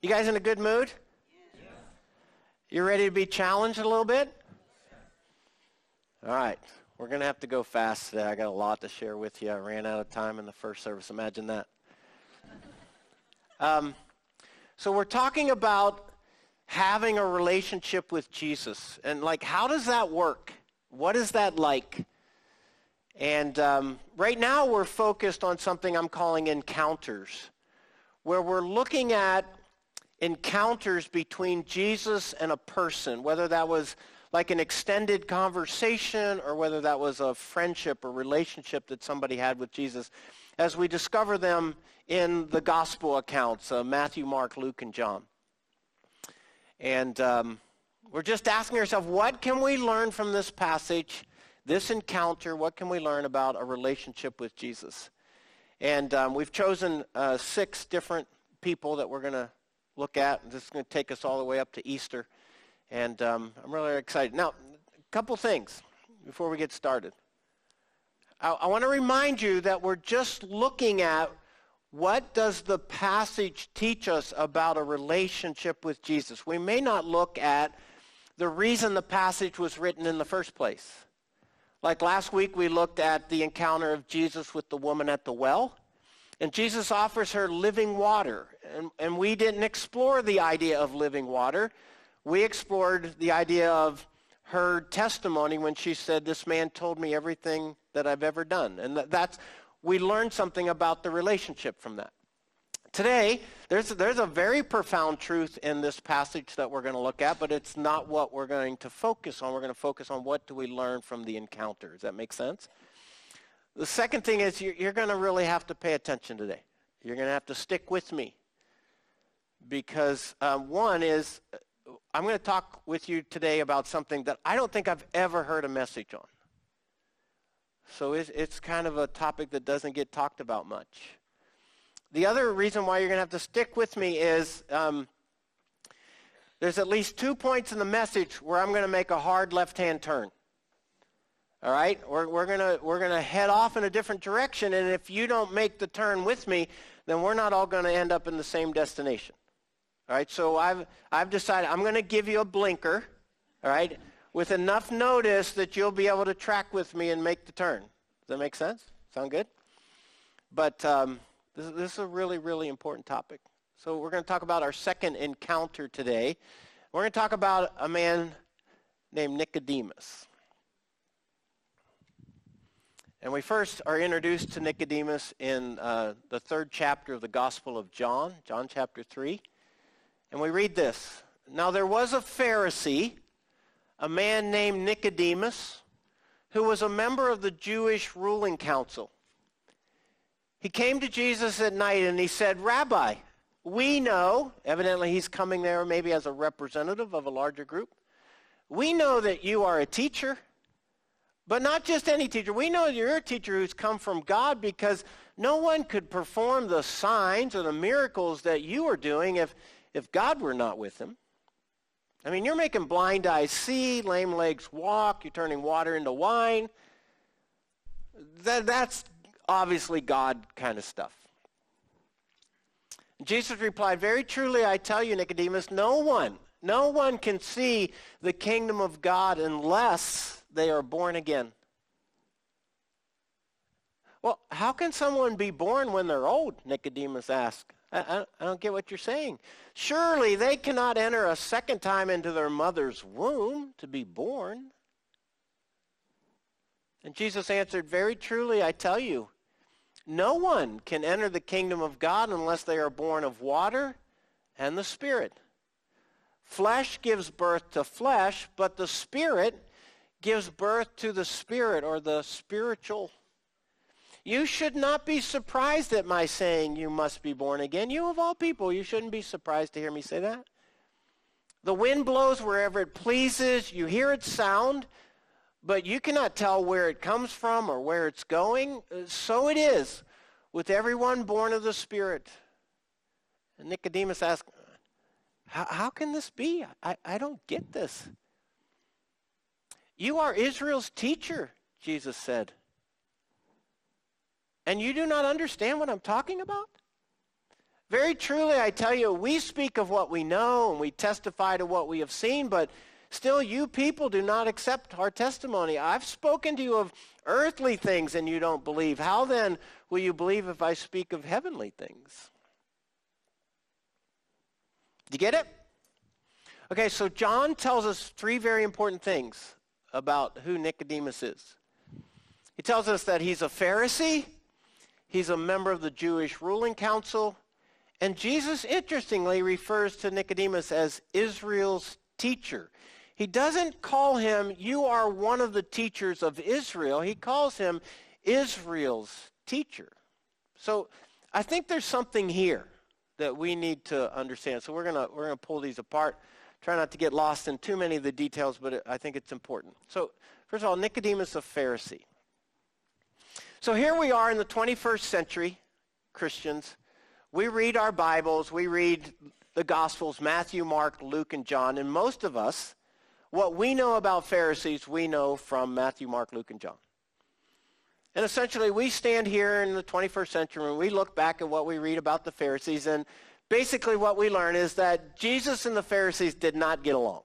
You guys in a good mood? You ready to be challenged a little bit? All right. We're going to have to go fast today. I got a lot to share with you. I ran out of time in the first service. Imagine that. Um, so we're talking about having a relationship with Jesus. And like, how does that work? What is that like? And um, right now we're focused on something I'm calling encounters, where we're looking at encounters between Jesus and a person, whether that was like an extended conversation or whether that was a friendship or relationship that somebody had with Jesus, as we discover them in the gospel accounts uh, Matthew, Mark, Luke, and John. And um, we're just asking ourselves, what can we learn from this passage, this encounter? What can we learn about a relationship with Jesus? And um, we've chosen uh, six different people that we're going to look at. This is going to take us all the way up to Easter. And um, I'm really excited. Now, a couple things before we get started. I, I want to remind you that we're just looking at what does the passage teach us about a relationship with Jesus. We may not look at the reason the passage was written in the first place. Like last week, we looked at the encounter of Jesus with the woman at the well. And Jesus offers her living water. And, and we didn't explore the idea of living water. We explored the idea of her testimony when she said, This man told me everything that I've ever done. And that's, we learned something about the relationship from that. Today, there's, there's a very profound truth in this passage that we're going to look at, but it's not what we're going to focus on. We're going to focus on what do we learn from the encounter. Does that make sense? The second thing is you're, you're going to really have to pay attention today. You're going to have to stick with me. Because uh, one is, I'm going to talk with you today about something that I don't think I've ever heard a message on. So it's, it's kind of a topic that doesn't get talked about much. The other reason why you're going to have to stick with me is um, there's at least two points in the message where I'm going to make a hard left-hand turn. All right? We're, we're going we're gonna head off in a different direction, and if you don't make the turn with me, then we're not all going to end up in the same destination. All right? So I've, I've decided I'm going to give you a blinker, all right, with enough notice that you'll be able to track with me and make the turn. Does that make sense? Sound good? But um, this, this is a really, really important topic. So we're going to talk about our second encounter today. We're going to talk about a man named Nicodemus. And we first are introduced to Nicodemus in uh, the third chapter of the Gospel of John, John chapter 3. And we read this. Now there was a Pharisee, a man named Nicodemus, who was a member of the Jewish ruling council. He came to Jesus at night and he said, Rabbi, we know, evidently he's coming there maybe as a representative of a larger group. We know that you are a teacher but not just any teacher. We know you're a teacher who's come from God because no one could perform the signs or the miracles that you are doing if, if God were not with them. I mean, you're making blind eyes see, lame legs walk, you're turning water into wine. That, that's obviously God kind of stuff. Jesus replied, Very truly I tell you, Nicodemus, no one, no one can see the kingdom of God unless they are born again. Well, how can someone be born when they're old? Nicodemus asked. I, I, don't get what you're saying. Surely they cannot enter a second time into their mother's womb to be born. And Jesus answered, Very truly, I tell you, no one can enter the kingdom of God unless they are born of water and the Spirit. Flesh gives birth to flesh, but the Spirit gives birth to the spirit or the spiritual. You should not be surprised at my saying you must be born again. You of all people, you shouldn't be surprised to hear me say that. The wind blows wherever it pleases. You hear its sound, but you cannot tell where it comes from or where it's going. So it is with everyone born of the Spirit. And Nicodemus asked, how, can this be? I, I don't get this. You are Israel's teacher, Jesus said. And you do not understand what I'm talking about? Very truly, I tell you, we speak of what we know and we testify to what we have seen, but still you people do not accept our testimony. I've spoken to you of earthly things and you don't believe. How then will you believe if I speak of heavenly things? Do you get it? Okay, so John tells us three very important things about who Nicodemus is. He tells us that he's a Pharisee, he's a member of the Jewish ruling council, and Jesus, interestingly, refers to Nicodemus as Israel's teacher. He doesn't call him, you are one of the teachers of Israel. He calls him Israel's teacher. So I think there's something here that we need to understand. So we're going to we're going to pull these apart. Try not to get lost in too many of the details, but I think it's important. So, first of all, Nicodemus a Pharisee. So here we are in the 21st century, Christians. We read our Bibles, we read the Gospels, Matthew, Mark, Luke, and John, and most of us, what we know about Pharisees, we know from Matthew, Mark, Luke, and John. And essentially, we stand here in the 21st century and we look back at what we read about the Pharisees, and basically what we learn is that Jesus and the Pharisees did not get along.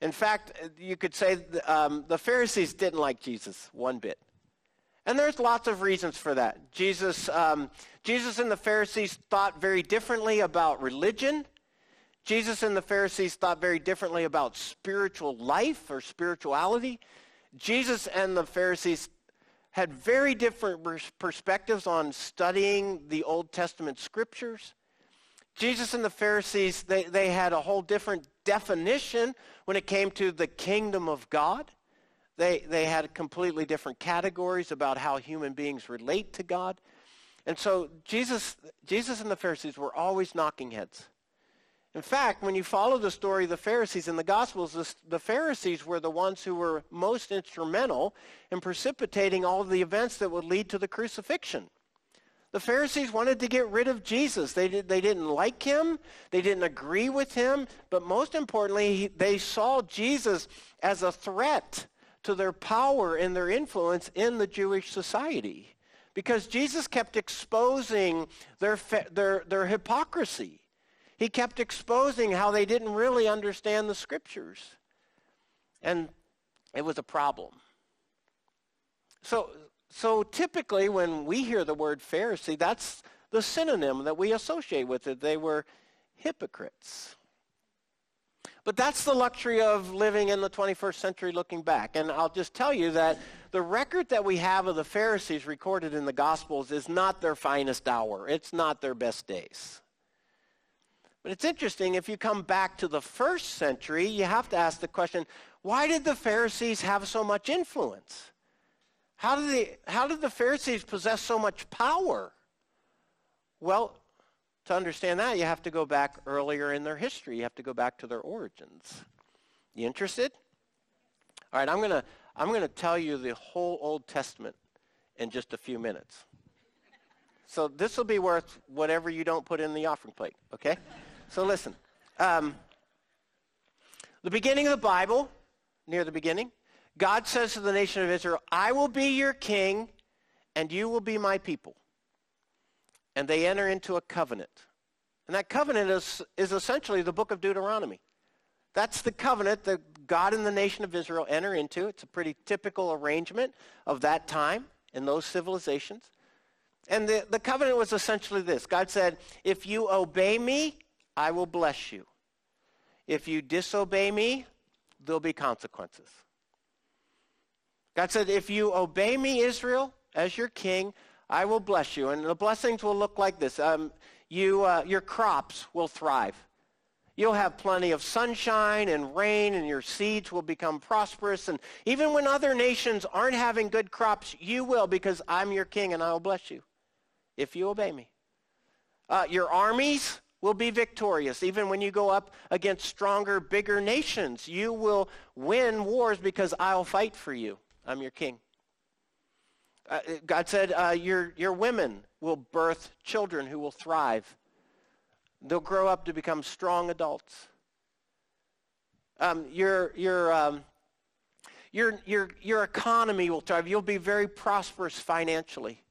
In fact, you could say um, the Pharisees didn't like Jesus one bit. And there's lots of reasons for that. Jesus, um, Jesus and the Pharisees thought very differently about religion. Jesus and the Pharisees thought very differently about spiritual life or spirituality. Jesus and the Pharisees had very different perspectives on studying the Old Testament scriptures. Jesus and the Pharisees, they, they had a whole different definition when it came to the kingdom of God. They, they had completely different categories about how human beings relate to God. And so Jesus, Jesus and the Pharisees were always knocking heads. In fact, when you follow the story of the Pharisees in the Gospels, the, the, Pharisees were the ones who were most instrumental in precipitating all the events that would lead to the crucifixion. The Pharisees wanted to get rid of Jesus. They, did, they didn't like him. They didn't agree with him. But most importantly, he, they saw Jesus as a threat to their power and their influence in the Jewish society. Because Jesus kept exposing their, their, their hypocrisy. He kept exposing how they didn't really understand the scriptures. And it was a problem. So, so typically, when we hear the word Pharisee, that's the synonym that we associate with it. They were hypocrites. But that's the luxury of living in the 21st century looking back. And I'll just tell you that the record that we have of the Pharisees recorded in the Gospels is not their finest hour, it's not their best days. But it's interesting, if you come back to the first century, you have to ask the question why did the Pharisees have so much influence? How did, they, how did the Pharisees possess so much power? Well, to understand that, you have to go back earlier in their history. You have to go back to their origins. You interested? All right, I'm going to I'm going to tell you the whole Old Testament in just a few minutes. So this will be worth whatever you don't put in the offering plate, okay? so listen. Um, the beginning of the Bible, near the beginning, God says to the nation of Israel, I will be your king and you will be my people. And they enter into a covenant. And that covenant is, is essentially the book of Deuteronomy. That's the covenant that God and the nation of Israel enter into. It's a pretty typical arrangement of that time in those civilizations. And the, the covenant was essentially this God said, If you obey me, I will bless you. If you disobey me, there'll be consequences. God said, If you obey me, Israel, as your king, I will bless you. And the blessings will look like this um, you, uh, Your crops will thrive. You'll have plenty of sunshine and rain, and your seeds will become prosperous. And even when other nations aren't having good crops, you will, because I'm your king and I will bless you if you obey me. Uh, your armies will be victorious. Even when you go up against stronger, bigger nations, you will win wars because I'll fight for you. I'm your king. Uh, God said, uh, your, your women will birth children who will thrive. They'll grow up to become strong adults. Um, your, your, um, your, your, your economy will thrive. You'll be very prosperous financially.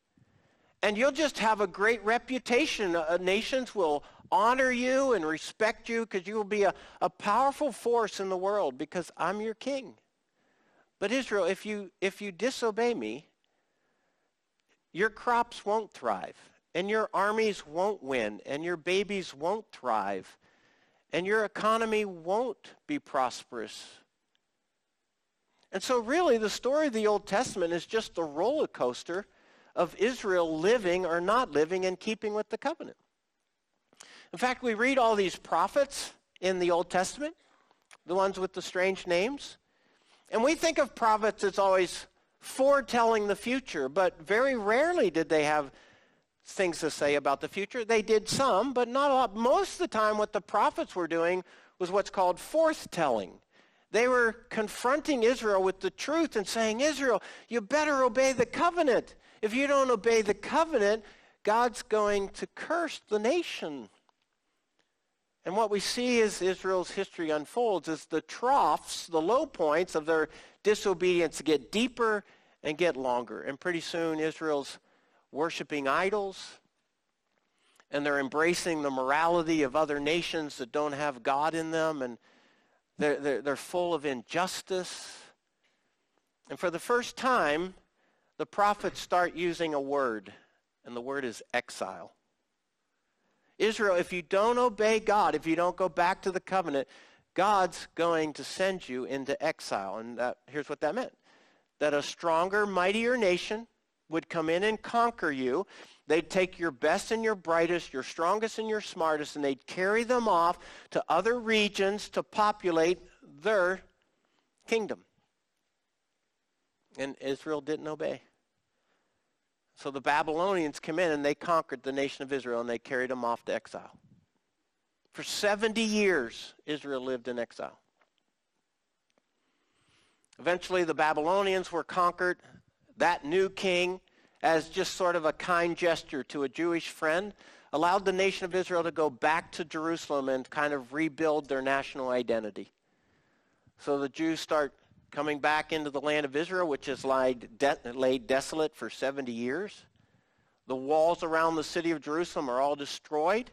and you'll just have a great reputation. Uh, nations will honor you and respect you because you will be a, a powerful force in the world because I'm your king. But Israel, if you, if you disobey me, your crops won't thrive, and your armies won't win, and your babies won't thrive, and your economy won't be prosperous. And so really the story of the Old Testament is just the roller coaster of Israel living or not living in keeping with the covenant. In fact, we read all these prophets in the Old Testament, the ones with the strange names, and we think of prophets as always foretelling the future, but very rarely did they have things to say about the future. They did some, but not a lot. Most of the time, what the prophets were doing was what's called forthtelling. They were confronting Israel with the truth and saying, Israel, you better obey the covenant. If you don't obey the covenant, God's going to curse the nation. And what we see as Israel's history unfolds is the troughs, the low points of their disobedience get deeper and get longer. And pretty soon Israel's worshiping idols and they're embracing the morality of other nations that don't have God in them and they're, they're, they're full of injustice. And for the first time, the prophets start using a word, and the word is exile. Israel, if you don't obey God, if you don't go back to the covenant, God's going to send you into exile. And that, here's what that meant that a stronger, mightier nation would come in and conquer you. They'd take your best and your brightest, your strongest and your smartest, and they'd carry them off to other regions to populate their kingdom. And Israel didn't obey. So the Babylonians come in and they conquered the nation of Israel and they carried them off to exile. For 70 years, Israel lived in exile. Eventually, the Babylonians were conquered. That new king, as just sort of a kind gesture to a Jewish friend, allowed the nation of Israel to go back to Jerusalem and kind of rebuild their national identity. So the Jews start coming back into the land of Israel, which has laid, de- laid desolate for 70 years. The walls around the city of Jerusalem are all destroyed.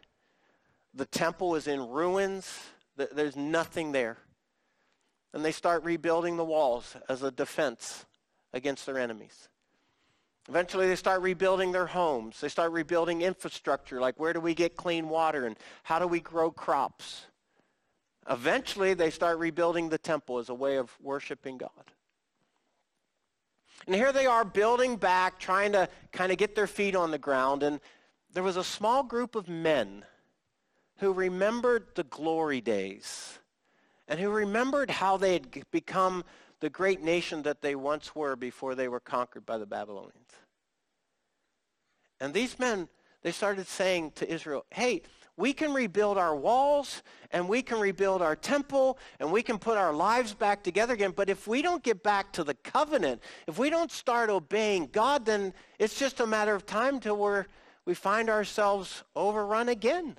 The temple is in ruins. There's nothing there. And they start rebuilding the walls as a defense against their enemies. Eventually, they start rebuilding their homes. They start rebuilding infrastructure, like where do we get clean water and how do we grow crops. Eventually, they start rebuilding the temple as a way of worshiping God. And here they are building back, trying to kind of get their feet on the ground. And there was a small group of men who remembered the glory days and who remembered how they had become the great nation that they once were before they were conquered by the Babylonians. And these men, they started saying to Israel, hey, we can rebuild our walls and we can rebuild our temple and we can put our lives back together again. But if we don't get back to the covenant, if we don't start obeying God, then it's just a matter of time till we're, we find ourselves overrun again.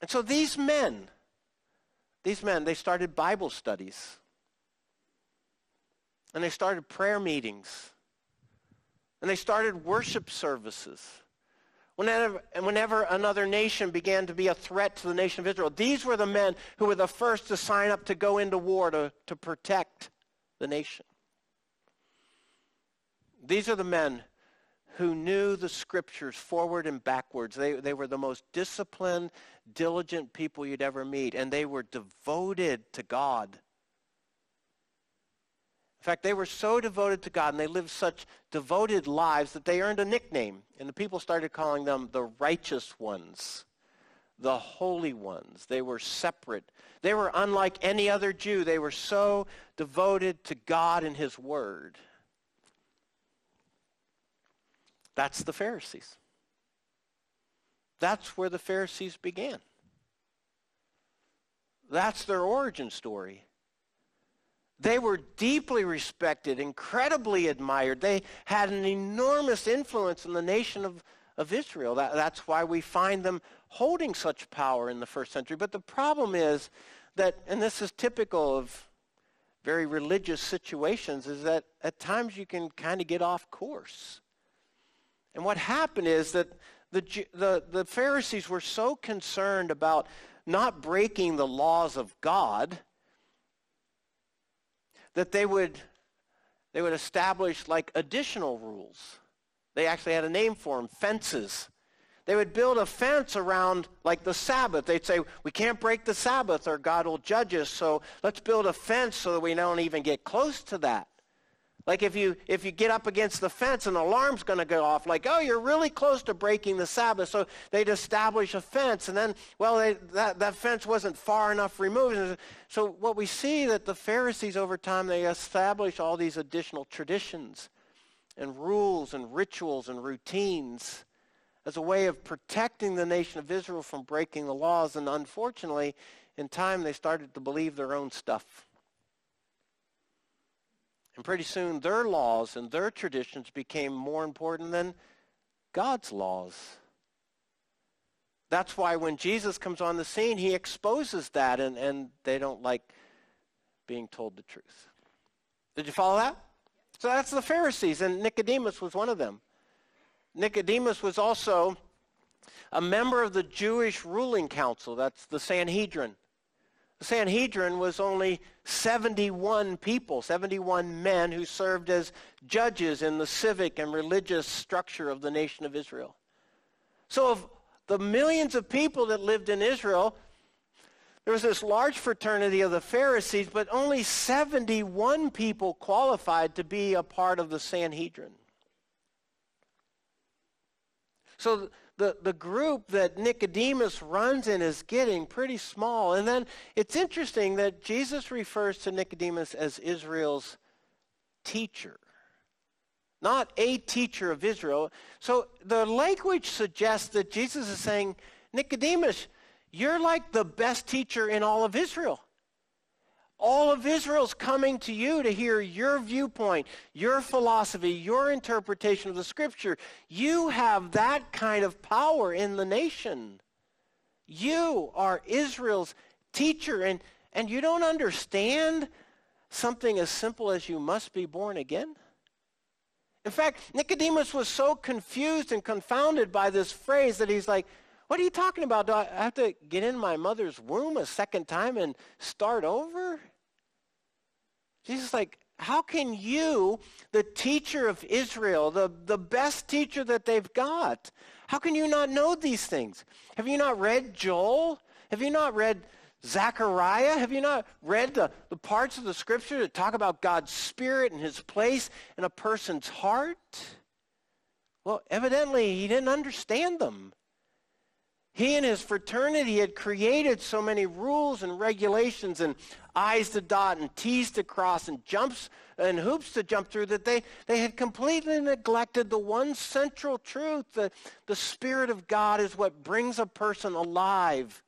And so these men, these men, they started Bible studies. And they started prayer meetings. And they started worship services. Whenever, whenever another nation began to be a threat to the nation of Israel, these were the men who were the first to sign up to go into war to, to protect the nation. These are the men who knew the scriptures forward and backwards. They, they were the most disciplined, diligent people you'd ever meet, and they were devoted to God. In fact, they were so devoted to God and they lived such devoted lives that they earned a nickname. And the people started calling them the righteous ones, the holy ones. They were separate. They were unlike any other Jew. They were so devoted to God and his word. That's the Pharisees. That's where the Pharisees began. That's their origin story. They were deeply respected, incredibly admired. They had an enormous influence in the nation of, of Israel. That, that's why we find them holding such power in the first century. But the problem is that, and this is typical of very religious situations, is that at times you can kind of get off course. And what happened is that the, the, the Pharisees were so concerned about not breaking the laws of God that they would, they would establish like additional rules. They actually had a name for them, fences. They would build a fence around like the Sabbath. They'd say, we can't break the Sabbath or God will judge us, so let's build a fence so that we don't even get close to that. Like if you if you get up against the fence, an alarm's going to go off. Like, oh, you're really close to breaking the Sabbath. So they'd establish a fence, and then, well, they, that that fence wasn't far enough removed. So what we see that the Pharisees over time they establish all these additional traditions, and rules and rituals and routines as a way of protecting the nation of Israel from breaking the laws. And unfortunately, in time, they started to believe their own stuff. And pretty soon, their laws and their traditions became more important than God's laws. That's why when Jesus comes on the scene, he exposes that, and, and they don't like being told the truth. Did you follow that? So that's the Pharisees, and Nicodemus was one of them. Nicodemus was also a member of the Jewish ruling council. That's the Sanhedrin. The Sanhedrin was only 71 people, 71 men who served as judges in the civic and religious structure of the nation of Israel. So, of the millions of people that lived in Israel, there was this large fraternity of the Pharisees, but only 71 people qualified to be a part of the Sanhedrin. So the, the group that Nicodemus runs in is getting pretty small. And then it's interesting that Jesus refers to Nicodemus as Israel's teacher, not a teacher of Israel. So the language suggests that Jesus is saying, Nicodemus, you're like the best teacher in all of Israel. All of Israel's coming to you to hear your viewpoint, your philosophy, your interpretation of the scripture. You have that kind of power in the nation. You are Israel's teacher, and, and you don't understand something as simple as you must be born again? In fact, Nicodemus was so confused and confounded by this phrase that he's like, What are you talking about? Do I have to get in my mother's womb a second time and start over? Jesus like, how can you, the teacher of Israel, the, the best teacher that they've got, how can you not know these things? Have you not read Joel? Have you not read Zechariah? Have you not read the, the parts of the scripture that talk about God's spirit and his place in a person's heart? Well, evidently he didn't understand them. He and his fraternity had created so many rules and regulations and I's to dot and T's to cross and jumps and hoops to jump through that they, they had completely neglected the one central truth that the Spirit of God is what brings a person alive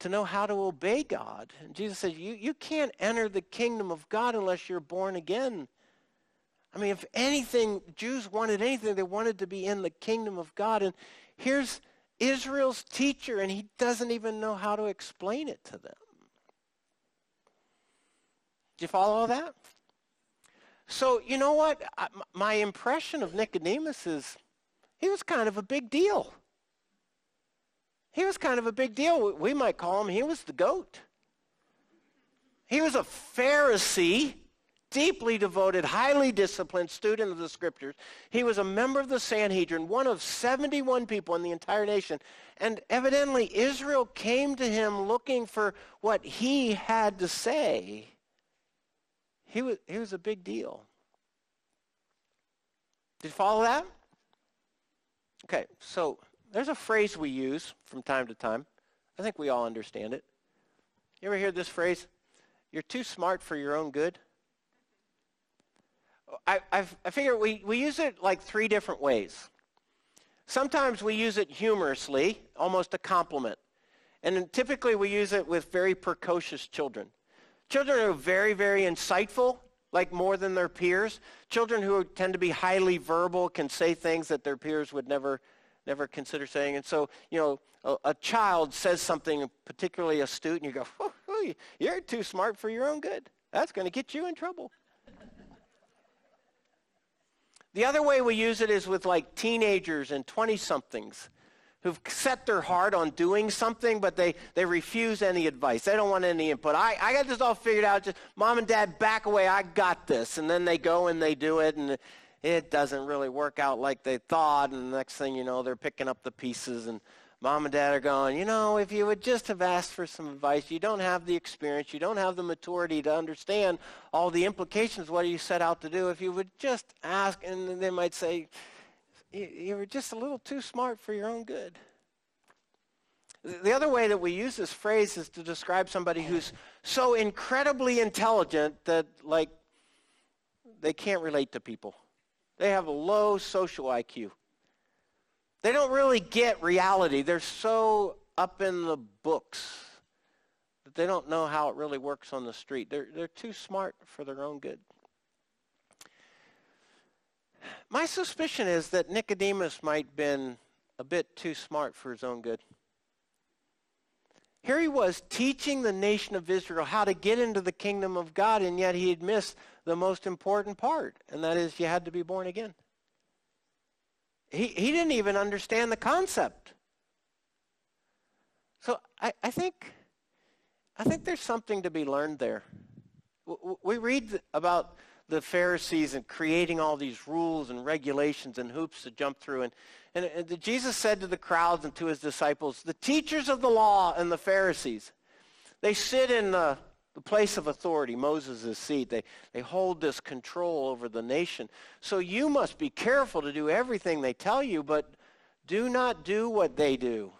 to know how to obey God. And Jesus says, you, you can't enter the kingdom of God unless you're born again. I mean, if anything, Jews wanted anything, they wanted to be in the kingdom of God. And here's Israel's teacher, and he doesn't even know how to explain it to them. Do you follow that? So, you know what? My impression of Nicodemus is he was kind of a big deal. He was kind of a big deal. We might call him, he was the goat. He was a Pharisee deeply devoted, highly disciplined student of the scriptures. He was a member of the Sanhedrin, one of 71 people in the entire nation. And evidently, Israel came to him looking for what he had to say. He was, he was a big deal. Did you follow that? Okay, so there's a phrase we use from time to time. I think we all understand it. You ever hear this phrase? You're too smart for your own good? I, I've, I figure we, we use it like three different ways. Sometimes we use it humorously, almost a compliment. And typically we use it with very precocious children. Children who are very, very insightful, like more than their peers. Children who tend to be highly verbal can say things that their peers would never, never consider saying. And so, you know, a, a child says something particularly astute, and you go, you're too smart for your own good. That's going to get you in trouble. The other way we use it is with like teenagers and 20 somethings who've set their heart on doing something, but they, they refuse any advice. They don't want any input. I, I got this all figured out. Just mom and dad, back away. I got this. And then they go and they do it, and it doesn't really work out like they thought. And the next thing you know, they're picking up the pieces, and mom and dad are going, you know, if you would just have asked for some advice, you don't have the experience, you don't have the maturity to understand all the implications what you set out to do. If you would just ask, and they might say, you were just a little too smart for your own good. The other way that we use this phrase is to describe somebody who's so incredibly intelligent that, like, they can't relate to people. They have a low social IQ. They don't really get reality. They're so up in the books that they don't know how it really works on the street. They're, they're too smart for their own good. My suspicion is that Nicodemus might have been a bit too smart for his own good. Here he was teaching the nation of Israel how to get into the kingdom of God, and yet he had missed the most important part, and that is you had to be born again. He, he didn't even understand the concept. So I, I think I think there's something to be learned there. We read about the Pharisees and creating all these rules and regulations and hoops to jump through. And, and, and Jesus said to the crowds and to his disciples, the teachers of the law and the Pharisees, they sit in the, the place of authority, Moses' seat. They, they hold this control over the nation. So you must be careful to do everything they tell you, but do not do what they do.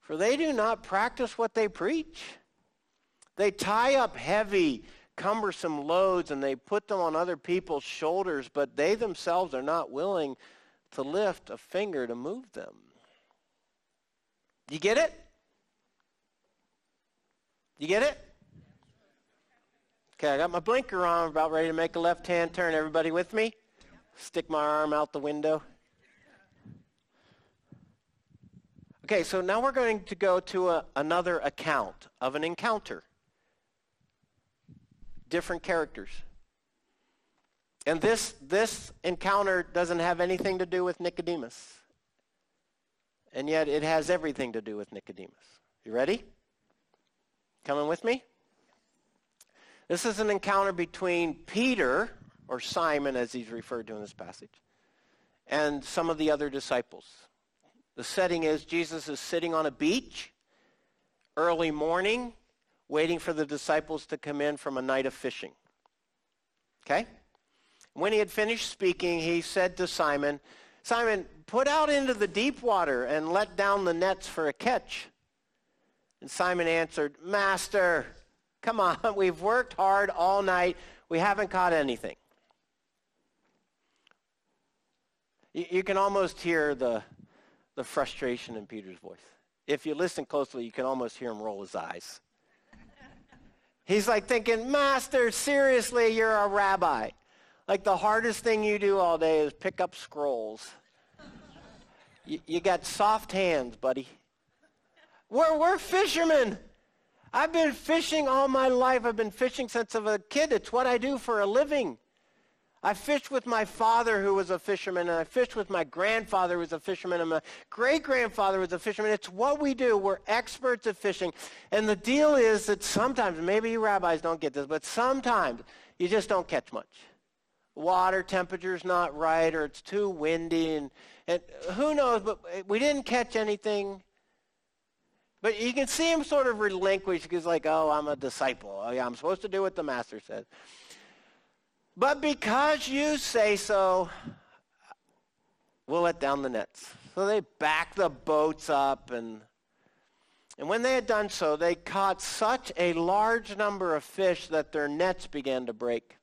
For they do not practice what they preach. They tie up heavy cumbersome loads and they put them on other people's shoulders, but they themselves are not willing to lift a finger to move them. You get it? You get it? Okay, I got my blinker on, about ready to make a left hand turn. Everybody with me? Stick my arm out the window. Okay, so now we're going to go to a, another account of an encounter different characters. And this, this encounter doesn't have anything to do with Nicodemus. And yet it has everything to do with Nicodemus. You ready? Coming with me? This is an encounter between Peter, or Simon as he's referred to in this passage, and some of the other disciples. The setting is Jesus is sitting on a beach, early morning, waiting for the disciples to come in from a night of fishing. Okay? When he had finished speaking, he said to Simon, Simon, put out into the deep water and let down the nets for a catch. And Simon answered, Master, come on, we've worked hard all night. We haven't caught anything. You, you can almost hear the, the frustration in Peter's voice. If you listen closely, you can almost hear him roll his eyes. He's like thinking, Master, seriously, you're a rabbi. Like the hardest thing you do all day is pick up scrolls. you, you got soft hands, buddy. We're, we're fishermen. I've been fishing all my life. I've been fishing since I was a kid. It's what I do for a living. I fished with my father, who was a fisherman, and I fished with my grandfather, who was a fisherman, and my great grandfather was a fisherman. It's what we do. We're experts at fishing. And the deal is that sometimes, maybe you rabbis don't get this, but sometimes you just don't catch much. Water temperature's not right, or it's too windy, and, and who knows, but we didn't catch anything. But you can see him sort of relinquish because, like, oh, I'm a disciple. Oh, yeah, I'm supposed to do what the master says. But because you say so, we'll let down the nets. So they backed the boats up and and when they had done so, they caught such a large number of fish that their nets began to break.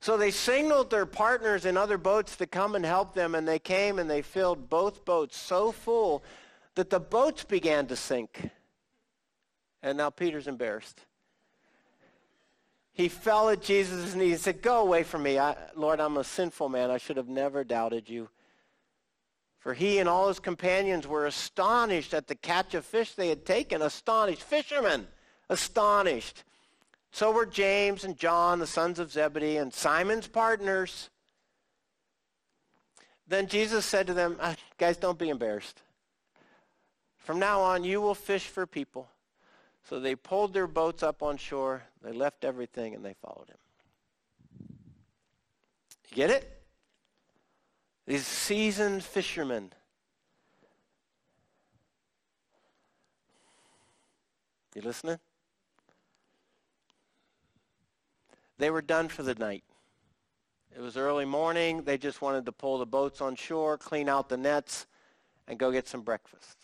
So they signaled their partners in other boats to come and help them, and they came and they filled both boats so full that the boats began to sink. And now Peter's embarrassed he fell at Jesus' knees and said, Go away from me. I, Lord, I'm a sinful man. I should have never doubted you. For he and all his companions were astonished at the catch of fish they had taken. Astonished. Fishermen, astonished. So were James and John, the sons of Zebedee, and Simon's partners. then Jesus said to them, ah, Guys, don't be embarrassed. From now on, you will fish for people. So they pulled their boats up on shore, they left everything, and they followed him. You get it? These seasoned fishermen. You listening? They were done for the night. It was early morning. They just wanted to pull the boats on shore, clean out the nets, and go get some breakfast.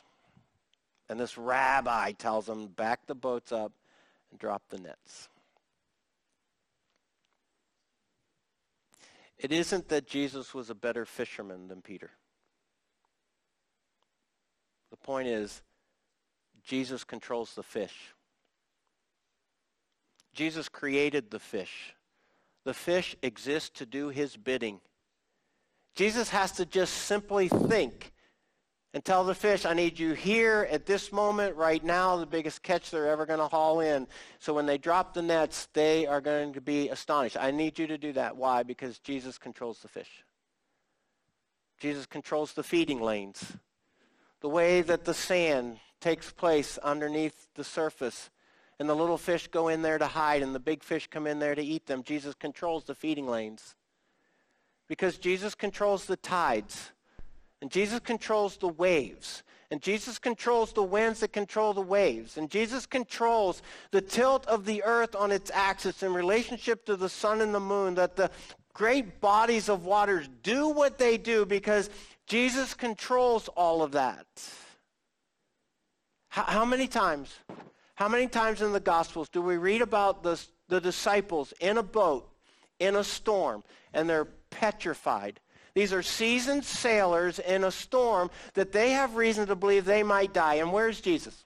And this rabbi tells them, back the boats up and drop the nets. It isn't that Jesus was a better fisherman than Peter. The point is, Jesus controls the fish. Jesus created the fish. The fish exists to do his bidding. Jesus has to just simply think and tell the fish, I need you here at this moment, right now, the biggest catch they're ever going to haul in. So when they drop the nets, they are going to be astonished. I need you to do that. Why? Because Jesus controls the fish. Jesus controls the feeding lanes. The way that the sand takes place underneath the surface and the little fish go in there to hide and the big fish come in there to eat them. Jesus controls the feeding lanes. Because Jesus controls the tides. And Jesus controls the waves. And Jesus controls the winds that control the waves. And Jesus controls the tilt of the earth on its axis in relationship to the sun and the moon, that the great bodies of waters do what they do because Jesus controls all of that. How, how many times how many times in the Gospels do we read about the, the disciples in a boat, in a storm, and they're petrified? These are seasoned sailors in a storm that they have reason to believe they might die. And where's Jesus?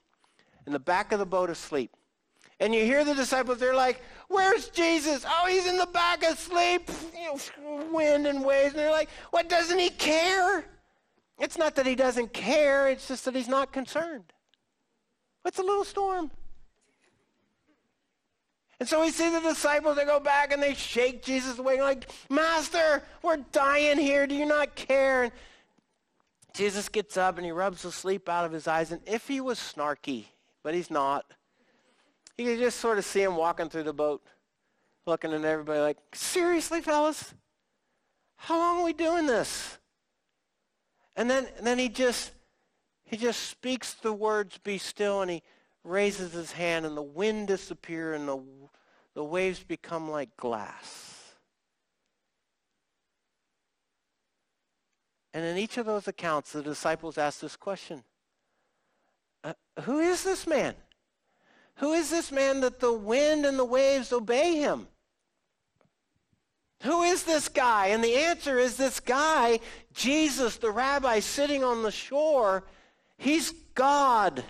In the back of the boat asleep. And you hear the disciples, they're like, Where's Jesus? Oh, he's in the back asleep. You know, wind and waves. And they're like, What, doesn't he care? It's not that he doesn't care, it's just that he's not concerned. It's a little storm. And so we see the disciples, they go back and they shake Jesus away, like, Master, we're dying here. Do you not care? And Jesus gets up and he rubs the sleep out of his eyes. And if he was snarky, but he's not, you can just sort of see him walking through the boat, looking at everybody like, seriously, fellas? How long are we doing this? And then, and then he just, he just speaks the words, be still, and he raises his hand and the wind disappears and the, the waves become like glass. And in each of those accounts, the disciples ask this question uh, Who is this man? Who is this man that the wind and the waves obey him? Who is this guy? And the answer is this guy, Jesus, the rabbi sitting on the shore, he's God.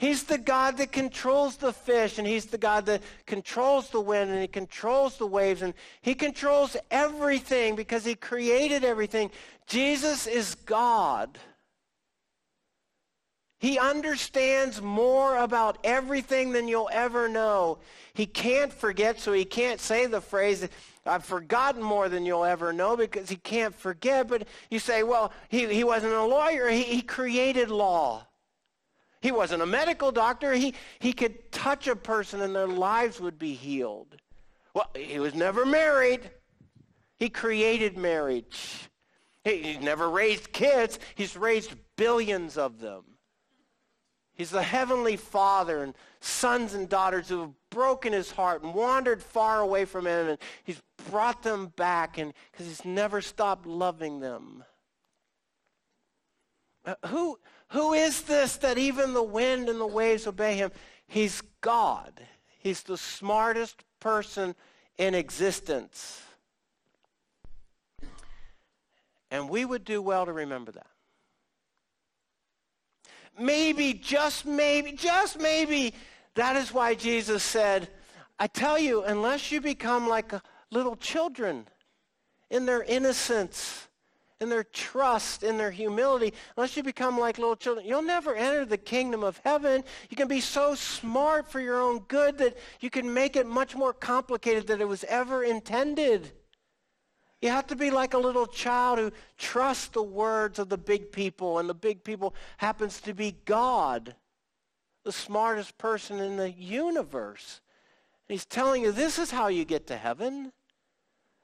He's the God that controls the fish, and He's the God that controls the wind, and He controls the waves, and He controls everything because He created everything. Jesus is God. He understands more about everything than you'll ever know. He can't forget, so he can't say the phrase, I've forgotten more than you'll ever know because he can't forget. But you say, well, he, he wasn't a lawyer, he, he created law. He wasn't a medical doctor. He, he could touch a person and their lives would be healed. Well, he was never married. He created marriage. He, he never raised kids. He's raised billions of them. He's the heavenly father and sons and daughters who have broken his heart and wandered far away from him and he's brought them back and because he's never stopped loving them. Uh, who, who is this that even the wind and the waves obey him? He's God. He's the smartest person in existence. And we would do well to remember that. Maybe, just maybe, just maybe, that is why Jesus said, I tell you, unless you become like little children in their innocence, in their trust, in their humility, unless you become like little children, you'll never enter the kingdom of heaven. You can be so smart for your own good that you can make it much more complicated than it was ever intended. You have to be like a little child who trusts the words of the big people, and the big people happens to be God, the smartest person in the universe. And he's telling you this is how you get to heaven.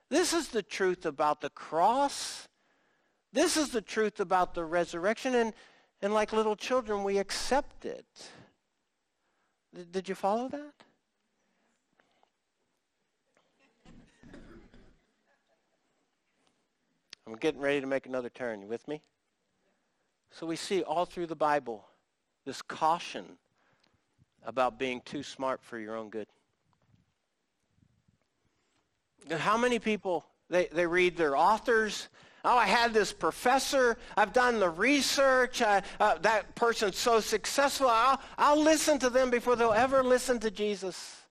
This is the truth about the cross. This is the truth about the resurrection. And, and like little children, we accept it. Did you follow that? I'm getting ready to make another turn. You with me? So we see all through the Bible this caution about being too smart for your own good. How many people, they, they read their authors, Oh, I had this professor. I've done the research. I, uh, that person's so successful. I'll, I'll listen to them before they'll ever listen to Jesus.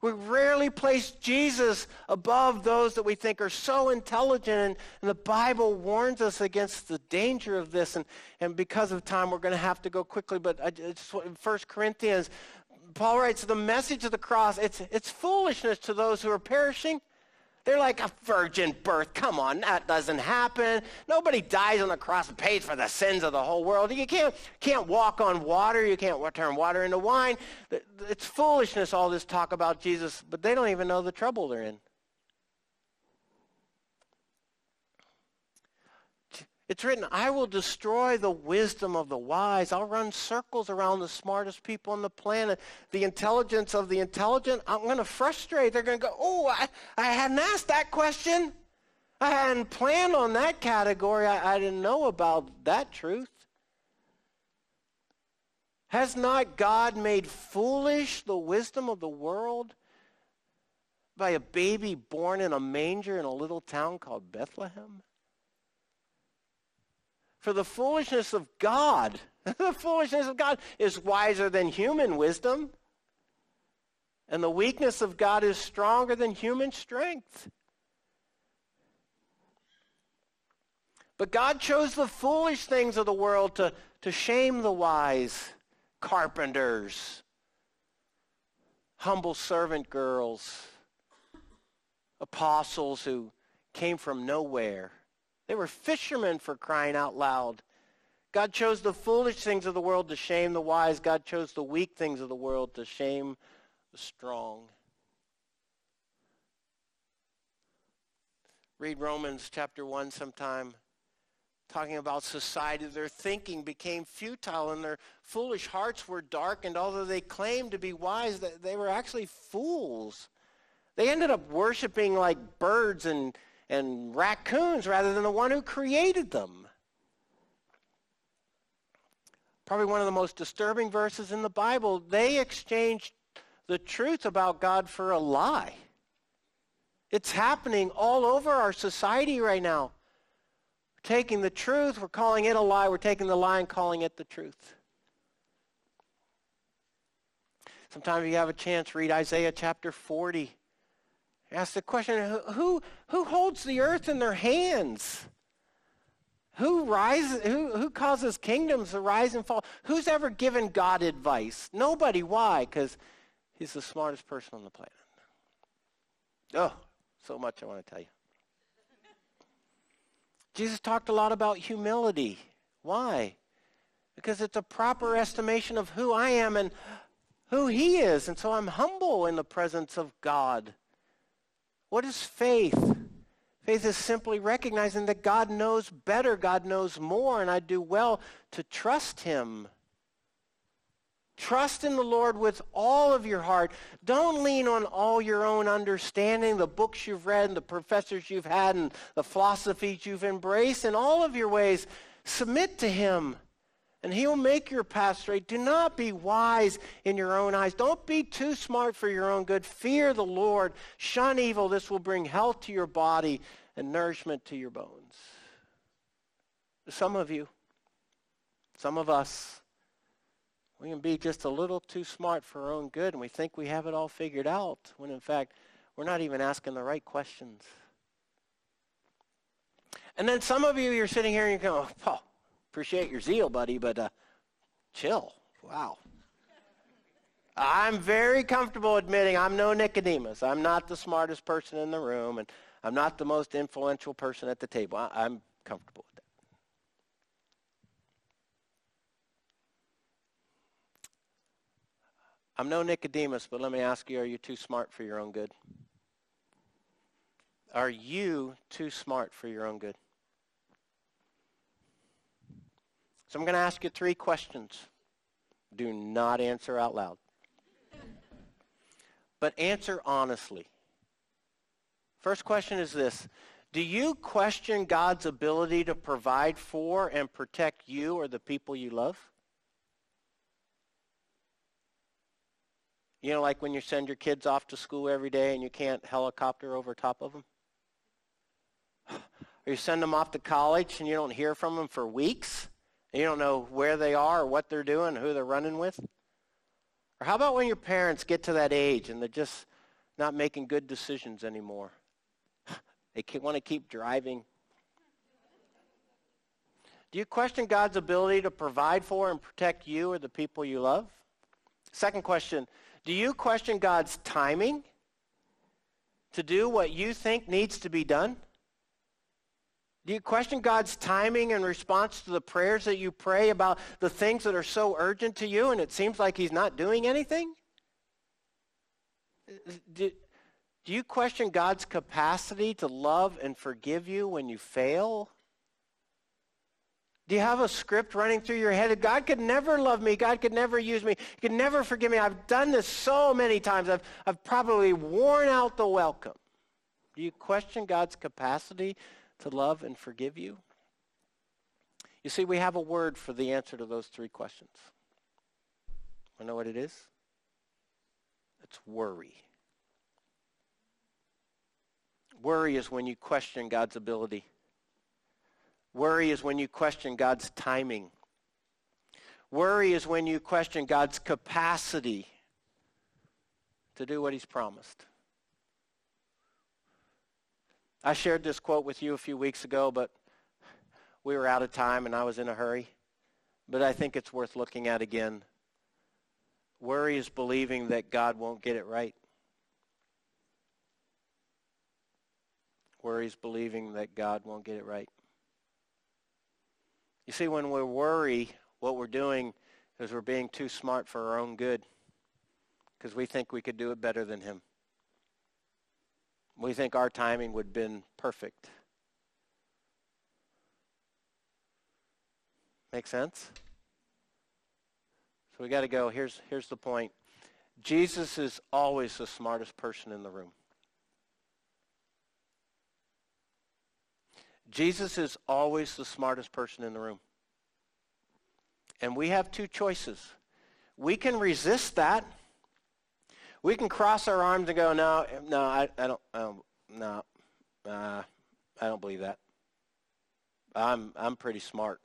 We rarely place Jesus above those that we think are so intelligent, and, the Bible warns us against the danger of this. And, and because of time, we're going to have to go quickly. But I, it's 1 Corinthians, Paul writes, the message of the cross, it's, it's foolishness to those who are perishing, they're like a virgin birth. Come on, that doesn't happen. Nobody dies on the cross and pays for the sins of the whole world. You can't, can't walk on water. You can't turn water into wine. It's foolishness, all this talk about Jesus, but they don't even know the trouble they're in. It's written, I will destroy the wisdom of the wise. I'll run circles around the smartest people on the planet. The intelligence of the intelligent, I'm going to frustrate. They're going to go, oh, I, I hadn't asked that question. I hadn't planned on that category. I, I didn't know about that truth. Has not God made foolish the wisdom of the world by a baby born in a manger in a little town called Bethlehem? For the foolishness of God, the foolishness of God is wiser than human wisdom. And the weakness of God is stronger than human strength. But God chose the foolish things of the world to, to shame the wise carpenters, humble servant girls, apostles who came from nowhere. They were fishermen for crying out loud. God chose the foolish things of the world to shame the wise. God chose the weak things of the world to shame the strong. Read Romans chapter 1 sometime, talking about society. Their thinking became futile and their foolish hearts were darkened. Although they claimed to be wise, they were actually fools. They ended up worshiping like birds and and raccoons rather than the one who created them. Probably one of the most disturbing verses in the Bible. They exchanged the truth about God for a lie. It's happening all over our society right now. We're taking the truth, we're calling it a lie. We're taking the lie and calling it the truth. Sometimes you have a chance, read Isaiah chapter 40. Ask the question who, who holds the earth in their hands? Who, rises, who, who causes kingdoms to rise and fall? Who's ever given God advice? Nobody. Why? Because he's the smartest person on the planet. Oh, so much I want to tell you. Jesus talked a lot about humility. Why? Because it's a proper estimation of who I am and who he is. And so I'm humble in the presence of God. What is faith? Faith is simply recognizing that God knows better, God knows more, and I do well to trust him. Trust in the Lord with all of your heart. Don't lean on all your own understanding, the books you've read, and the professors you've had, and the philosophies you've embraced. In all of your ways, submit to him and he'll make your path straight. Do not be wise in your own eyes. Don't be too smart for your own good. Fear the Lord. Shun evil. This will bring health to your body and nourishment to your bones. Some of you, some of us, we can be just a little too smart for our own good and we think we have it all figured out when in fact we're not even asking the right questions. And then some of you, you're sitting here and you go, oh, Appreciate your zeal, buddy, but uh, chill. Wow. I'm very comfortable admitting I'm no Nicodemus. I'm not the smartest person in the room, and I'm not the most influential person at the table. I, I'm comfortable with that. I'm no Nicodemus, but let me ask you, are you too smart for your own good? Are you too smart for your own good? So I'm going to ask you three questions. Do not answer out loud. but answer honestly. First question is this. Do you question God's ability to provide for and protect you or the people you love? You know, like when you send your kids off to school every day and you can't helicopter over top of them? Or you send them off to college and you don't hear from them for weeks? You don't know where they are or what they're doing, who they're running with? Or how about when your parents get to that age and they're just not making good decisions anymore? They want to keep driving. Do you question God's ability to provide for and protect you or the people you love? Second question, do you question God's timing to do what you think needs to be done? Do you question God's timing in response to the prayers that you pray about the things that are so urgent to you and it seems like he's not doing anything? Do, do you question God's capacity to love and forgive you when you fail? Do you have a script running through your head? That God could never love me. God could never use me. He could never forgive me. I've done this so many times. I've, I've probably worn out the welcome. Do you question God's capacity to love and forgive you? You see, we have a word for the answer to those three questions. I know what it is? It's worry. Worry is when you question God's ability. Worry is when you question God's timing. Worry is when you question God's capacity to do what he's promised. I shared this quote with you a few weeks ago, but we were out of time and I was in a hurry. But I think it's worth looking at again. Worry is believing that God won't get it right. Worry is believing that God won't get it right. You see, when we worry, what we're doing is we're being too smart for our own good because we think we could do it better than him. We think our timing would have been perfect. Make sense? So we got to go. Here's, here's the point. Jesus is always the smartest person in the room. Jesus is always the smartest person in the room. And we have two choices. We can resist that. We can cross our arms and go, no, no, I, I don't, um, no, uh, I don't believe that. I'm, I'm pretty smart.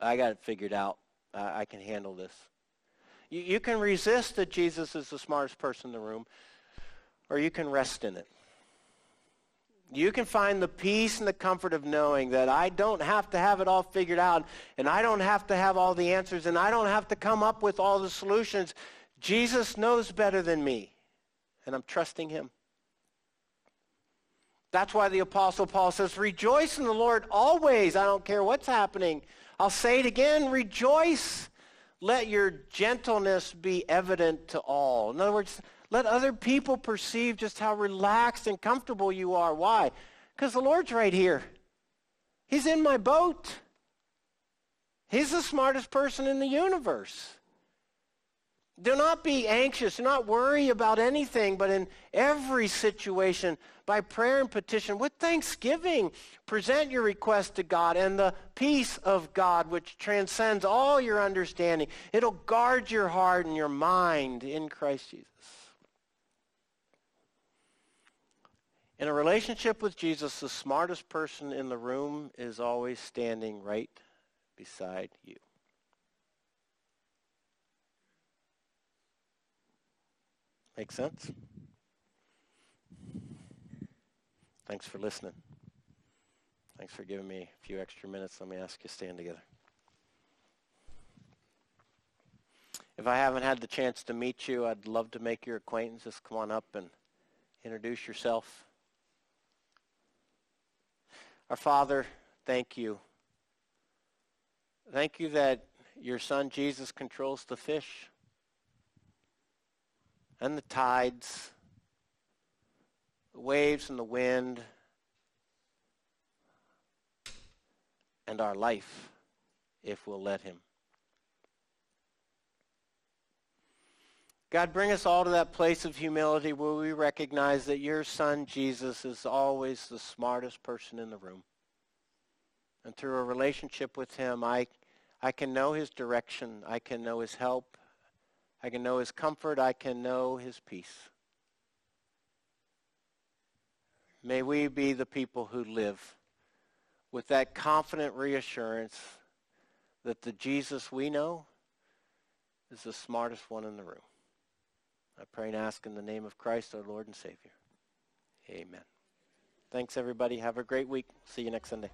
I got it figured out. I, I can handle this. You, you can resist that Jesus is the smartest person in the room, or you can rest in it. You can find the peace and the comfort of knowing that I don't have to have it all figured out and I don't have to have all the answers and I don't have to come up with all the solutions. Jesus knows better than me and I'm trusting him. That's why the Apostle Paul says, rejoice in the Lord always. I don't care what's happening. I'll say it again, rejoice. Let your gentleness be evident to all. In other words, let other people perceive just how relaxed and comfortable you are. Why? Because the Lord's right here. He's in my boat. He's the smartest person in the universe. Do not be anxious. Do not worry about anything, but in every situation, by prayer and petition, with thanksgiving, present your request to God, and the peace of God, which transcends all your understanding, it'll guard your heart and your mind in Christ Jesus. In a relationship with Jesus, the smartest person in the room is always standing right beside you. Make sense? Thanks for listening. Thanks for giving me a few extra minutes. Let me ask you to stand together. If I haven't had the chance to meet you, I'd love to make your acquaintance. Just come on up and introduce yourself. Our Father, thank you. Thank you that your Son Jesus controls the fish and the tides, the waves and the wind, and our life if we'll let him. God, bring us all to that place of humility where we recognize that your son Jesus is always the smartest person in the room. And through a relationship with him, I, I can know his direction. I can know his help. I can know his comfort. I can know his peace. May we be the people who live with that confident reassurance that the Jesus we know is the smartest one in the room. I pray and ask in the name of Christ, our Lord and Savior. Amen. Thanks, everybody. Have a great week. See you next Sunday.